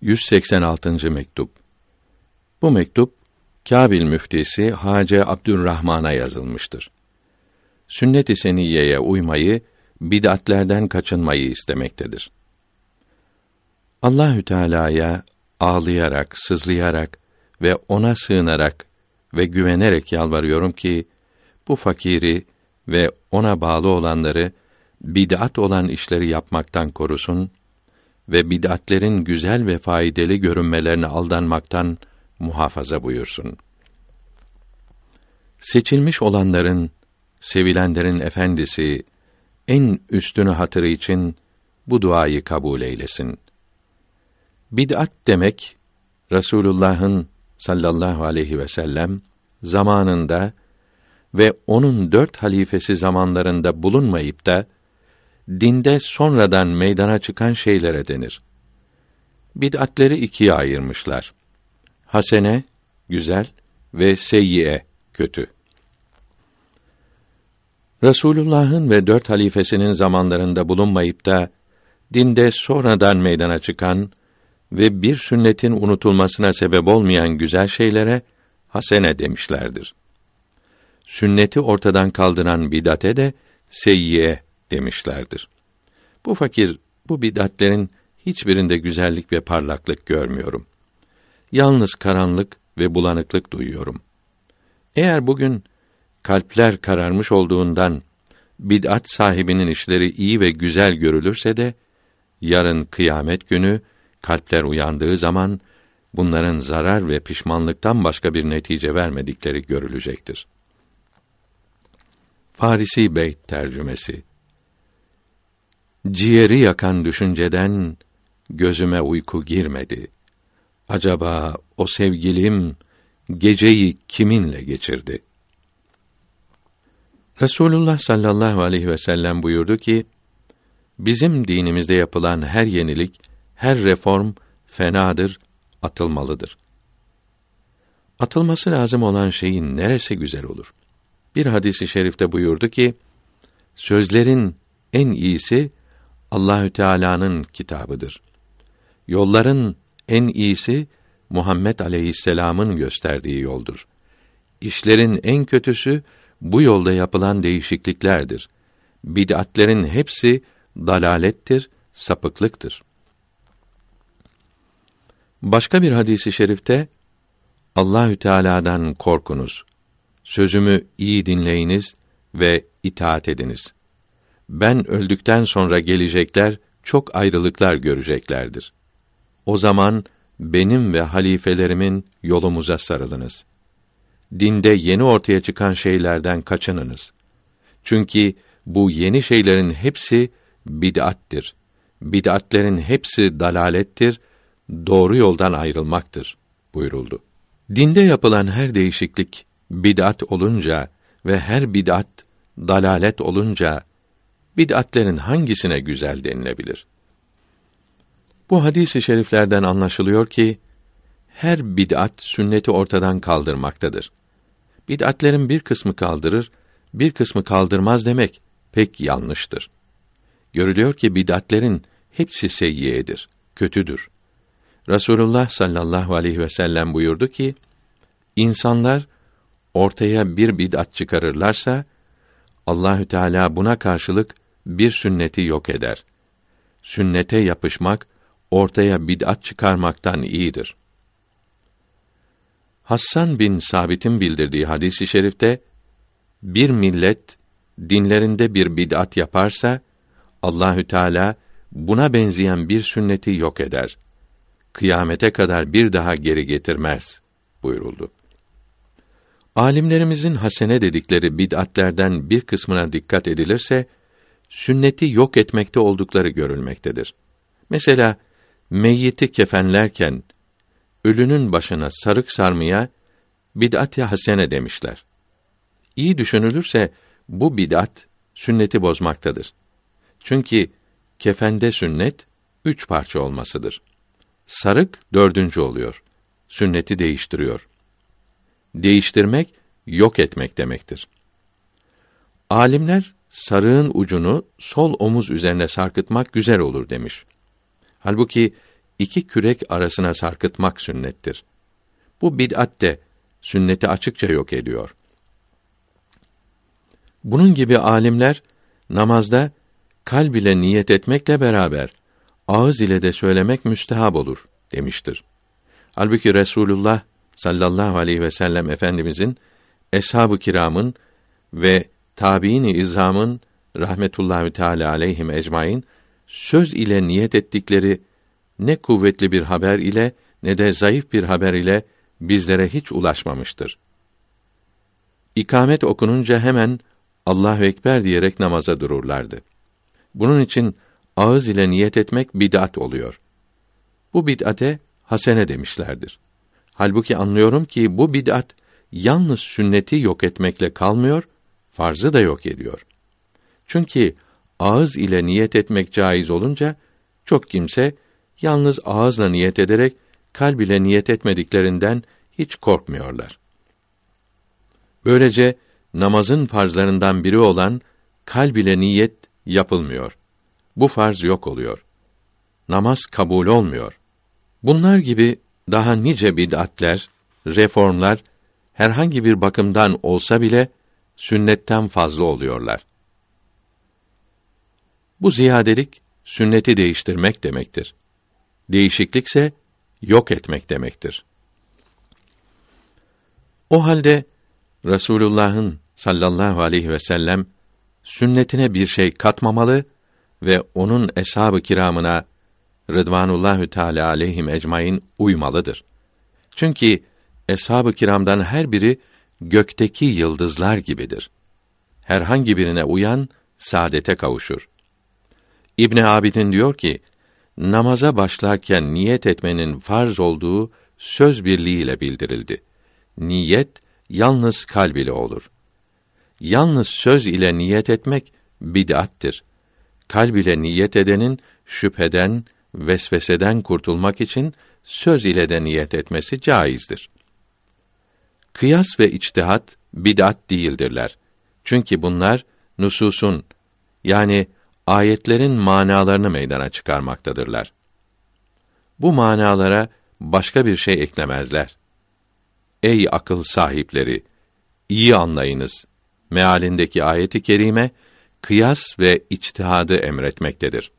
186. mektup. Bu mektup Kabil müftisi Hace Abdurrahman'a yazılmıştır. Sünnet-i seniyeye uymayı, bid'atlerden kaçınmayı istemektedir. Allahü Teala'ya ağlayarak, sızlayarak ve ona sığınarak ve güvenerek yalvarıyorum ki bu fakiri ve ona bağlı olanları bid'at olan işleri yapmaktan korusun ve bid'atlerin güzel ve faydalı görünmelerine aldanmaktan muhafaza buyursun. Seçilmiş olanların, sevilenlerin efendisi, en üstünü hatırı için bu duayı kabul eylesin. Bid'at demek, Resulullah'ın sallallahu aleyhi ve sellem zamanında ve onun dört halifesi zamanlarında bulunmayıp da dinde sonradan meydana çıkan şeylere denir. Bid'atleri ikiye ayırmışlar. Hasene, güzel ve seyyiye, kötü. Resulullah'ın ve dört halifesinin zamanlarında bulunmayıp da dinde sonradan meydana çıkan ve bir sünnetin unutulmasına sebep olmayan güzel şeylere hasene demişlerdir. Sünneti ortadan kaldıran bidate de seyyiye demişlerdir. Bu fakir bu bidatlerin hiçbirinde güzellik ve parlaklık görmüyorum. Yalnız karanlık ve bulanıklık duyuyorum. Eğer bugün kalpler kararmış olduğundan bid'at sahibinin işleri iyi ve güzel görülürse de yarın kıyamet günü kalpler uyandığı zaman bunların zarar ve pişmanlıktan başka bir netice vermedikleri görülecektir. Farisi Beyt tercümesi Ciğeri yakan düşünceden gözüme uyku girmedi. Acaba o sevgilim geceyi kiminle geçirdi? Resulullah sallallahu aleyhi ve sellem buyurdu ki: Bizim dinimizde yapılan her yenilik, her reform fenadır, atılmalıdır. Atılması lazım olan şeyin neresi güzel olur? Bir hadisi şerifte buyurdu ki: Sözlerin en iyisi Allahü Teala'nın kitabıdır. Yolların en iyisi Muhammed aleyhisselam'ın gösterdiği yoldur. İşlerin en kötüsü bu yolda yapılan değişikliklerdir. Bid'atlerin hepsi dalalettir, sapıklıktır. Başka bir hadisi şerifte Allahü Teala'dan korkunuz. Sözümü iyi dinleyiniz ve itaat ediniz. Ben öldükten sonra gelecekler çok ayrılıklar göreceklerdir. O zaman benim ve halifelerimin yolumuza sarılınız. Dinde yeni ortaya çıkan şeylerden kaçınınız. Çünkü bu yeni şeylerin hepsi bid'attir. Bid'atlerin hepsi dalalettir, doğru yoldan ayrılmaktır buyuruldu. Dinde yapılan her değişiklik bid'at olunca ve her bid'at dalalet olunca bid'atlerin hangisine güzel denilebilir? Bu hadis-i şeriflerden anlaşılıyor ki her bid'at sünneti ortadan kaldırmaktadır. Bid'atlerin bir kısmı kaldırır, bir kısmı kaldırmaz demek pek yanlıştır. Görülüyor ki bid'atlerin hepsi seyyiyedir, kötüdür. Rasulullah sallallahu aleyhi ve sellem buyurdu ki: İnsanlar ortaya bir bid'at çıkarırlarsa Allahü Teala buna karşılık bir sünneti yok eder. Sünnete yapışmak ortaya bid'at çıkarmaktan iyidir. Hassan bin Sabit'in bildirdiği hadisi i şerifte bir millet dinlerinde bir bid'at yaparsa Allahü Teala buna benzeyen bir sünneti yok eder. Kıyamete kadar bir daha geri getirmez buyuruldu. Alimlerimizin hasene dedikleri bid'atlerden bir kısmına dikkat edilirse sünneti yok etmekte oldukları görülmektedir. Mesela meyyiti kefenlerken ölünün başına sarık sarmaya bid'at-ı hasene demişler. İyi düşünülürse bu bid'at sünneti bozmaktadır. Çünkü kefende sünnet üç parça olmasıdır. Sarık dördüncü oluyor. Sünneti değiştiriyor. Değiştirmek yok etmek demektir. Alimler sarığın ucunu sol omuz üzerine sarkıtmak güzel olur demiş. Halbuki iki kürek arasına sarkıtmak sünnettir. Bu bid'at de sünneti açıkça yok ediyor. Bunun gibi alimler namazda kalb ile niyet etmekle beraber ağız ile de söylemek müstehab olur demiştir. Halbuki Resulullah sallallahu aleyhi ve sellem efendimizin eshab-ı kiramın ve tabiini izamın rahmetullahi teala aleyhim ecmaîn söz ile niyet ettikleri ne kuvvetli bir haber ile ne de zayıf bir haber ile bizlere hiç ulaşmamıştır. İkamet okununca hemen Allahu ekber diyerek namaza dururlardı. Bunun için ağız ile niyet etmek bid'at oluyor. Bu bid'ate hasene demişlerdir. Halbuki anlıyorum ki bu bid'at yalnız sünneti yok etmekle kalmıyor, farzı da yok ediyor. Çünkü ağız ile niyet etmek caiz olunca çok kimse yalnız ağızla niyet ederek kalb ile niyet etmediklerinden hiç korkmuyorlar. Böylece namazın farzlarından biri olan kalb ile niyet yapılmıyor. Bu farz yok oluyor. Namaz kabul olmuyor. Bunlar gibi daha nice bid'atler, reformlar herhangi bir bakımdan olsa bile sünnetten fazla oluyorlar. Bu ziyadelik sünneti değiştirmek demektir. Değişiklikse yok etmek demektir. O halde Resulullah'ın sallallahu aleyhi ve sellem sünnetine bir şey katmamalı ve onun eshab-ı kiramına Rıdvanullahü Teala aleyhim ecmaîn uymalıdır. Çünkü eshab-ı kiramdan her biri gökteki yıldızlar gibidir. Herhangi birine uyan saadete kavuşur. İbn Abidin diyor ki, namaza başlarken niyet etmenin farz olduğu söz birliğiyle bildirildi. Niyet yalnız kalb ile olur. Yalnız söz ile niyet etmek bid'attir. Kalb ile niyet edenin şüpheden, vesveseden kurtulmak için söz ile de niyet etmesi caizdir. Kıyas ve içtihat bid'at değildirler. Çünkü bunlar nususun yani ayetlerin manalarını meydana çıkarmaktadırlar. Bu manalara başka bir şey eklemezler. Ey akıl sahipleri, iyi anlayınız. Mealindeki ayeti kerime kıyas ve içtihadı emretmektedir.